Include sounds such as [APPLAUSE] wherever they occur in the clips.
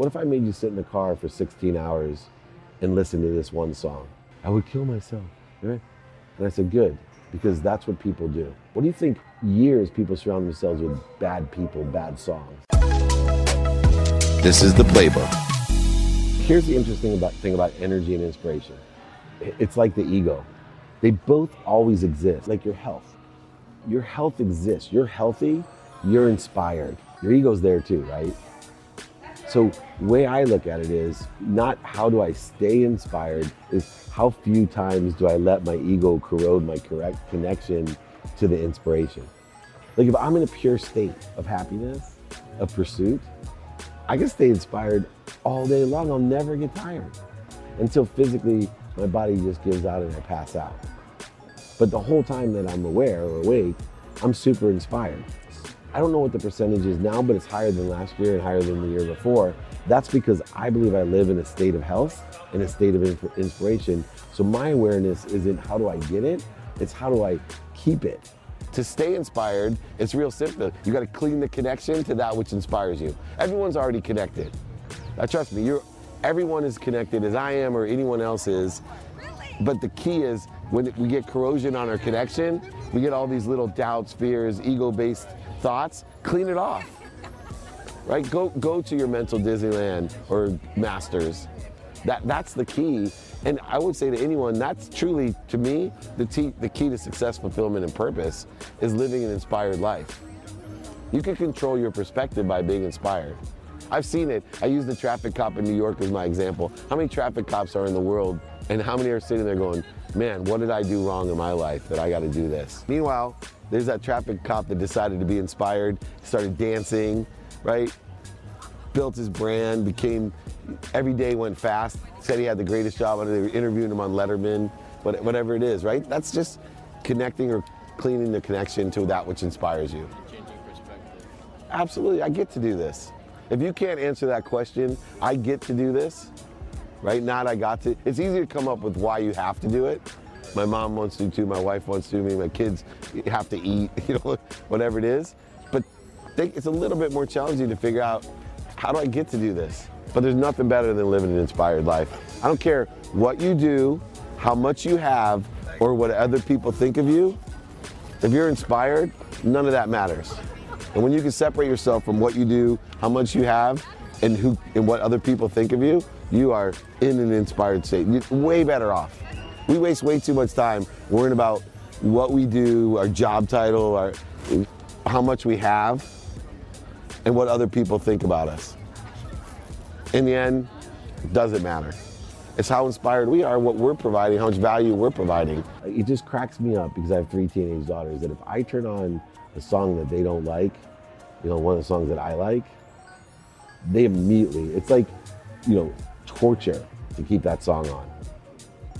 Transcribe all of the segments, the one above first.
What if I made you sit in a car for 16 hours and listen to this one song? I would kill myself. Right? And I said, good, because that's what people do. What do you think years people surround themselves with bad people, bad songs? This is the playbook. Here's the interesting about, thing about energy and inspiration it's like the ego, they both always exist, like your health. Your health exists. You're healthy, you're inspired. Your ego's there too, right? So way I look at it is not how do I stay inspired, is how few times do I let my ego corrode my correct connection to the inspiration. Like if I'm in a pure state of happiness, of pursuit, I can stay inspired all day long. I'll never get tired until physically my body just gives out and I pass out. But the whole time that I'm aware or awake, I'm super inspired. I don't know what the percentage is now, but it's higher than last year and higher than the year before. That's because I believe I live in a state of health and a state of inspiration. So my awareness isn't how do I get it, it's how do I keep it. To stay inspired, it's real simple. You got to clean the connection to that which inspires you. Everyone's already connected. Now, trust me, you're, everyone is connected as I am or anyone else is. But the key is when we get corrosion on our connection, we get all these little doubts, fears, ego-based thoughts, clean it off. Right? Go go to your mental Disneyland or Masters. That that's the key. And I would say to anyone, that's truly to me the, t- the key to success, fulfillment, and purpose is living an inspired life. You can control your perspective by being inspired. I've seen it. I use the traffic cop in New York as my example. How many traffic cops are in the world and how many are sitting there going, man, what did I do wrong in my life that I got to do this? Meanwhile, there's that traffic cop that decided to be inspired, started dancing, right? Built his brand, became, every day went fast, said he had the greatest job, they were interviewing him on Letterman, whatever it is, right? That's just connecting or cleaning the connection to that which inspires you. Absolutely, I get to do this. If you can't answer that question, I get to do this, right? Not I got to. It's easy to come up with why you have to do it, my mom wants to too. My wife wants to. Me, my kids have to eat. [LAUGHS] You know, whatever it is. But it's a little bit more challenging to figure out how do I get to do this. But there's nothing better than living an inspired life. I don't care what you do, how much you have, or what other people think of you. If you're inspired, none of that matters. And when you can separate yourself from what you do, how much you have, and who and what other people think of you, you are in an inspired state. You're way better off. We waste way too much time worrying about what we do, our job title, our, how much we have, and what other people think about us. In the end, it doesn't matter. It's how inspired we are, what we're providing, how much value we're providing. It just cracks me up because I have three teenage daughters that if I turn on a song that they don't like, you know, one of the songs that I like, they immediately, it's like, you know, torture to keep that song on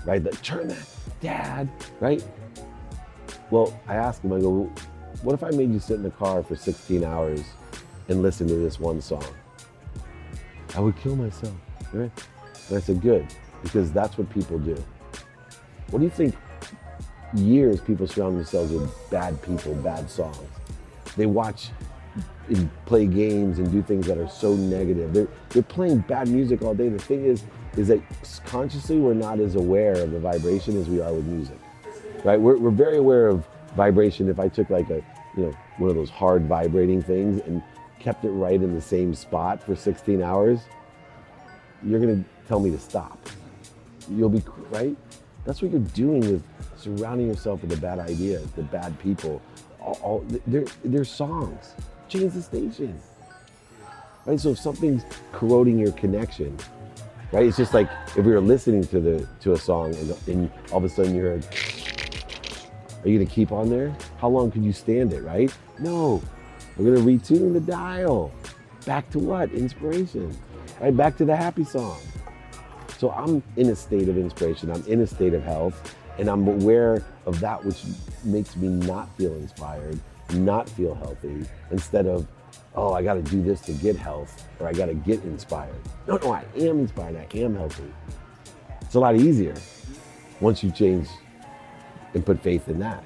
right? The, turn that, dad, right? Well, I asked him, I go, what if I made you sit in the car for 16 hours and listen to this one song? I would kill myself, right? And I said, good, because that's what people do. What do you think years people surround themselves with bad people, bad songs? They watch play games and do things that are so negative. They're, they're playing bad music all day. The thing is, is that consciously we're not as aware of the vibration as we are with music, right? We're, we're very aware of vibration. If I took like a, you know, one of those hard vibrating things and kept it right in the same spot for 16 hours, you're gonna tell me to stop. You'll be, right? That's what you're doing with surrounding yourself with the bad ideas, the bad people. All, all they're, they're songs. Change the station. Right? So if something's corroding your connection, right? It's just like if we were listening to the to a song and, and all of a sudden you're, are you gonna keep on there? How long could you stand it, right? No, we're gonna retune the dial. Back to what? Inspiration, right? Back to the happy song. So I'm in a state of inspiration. I'm in a state of health, and I'm aware of that which makes me not feel inspired, not feel healthy, instead of oh, I got to do this to get health or I got to get inspired. No, no, I am inspired. I am healthy. It's a lot easier once you change and put faith in that.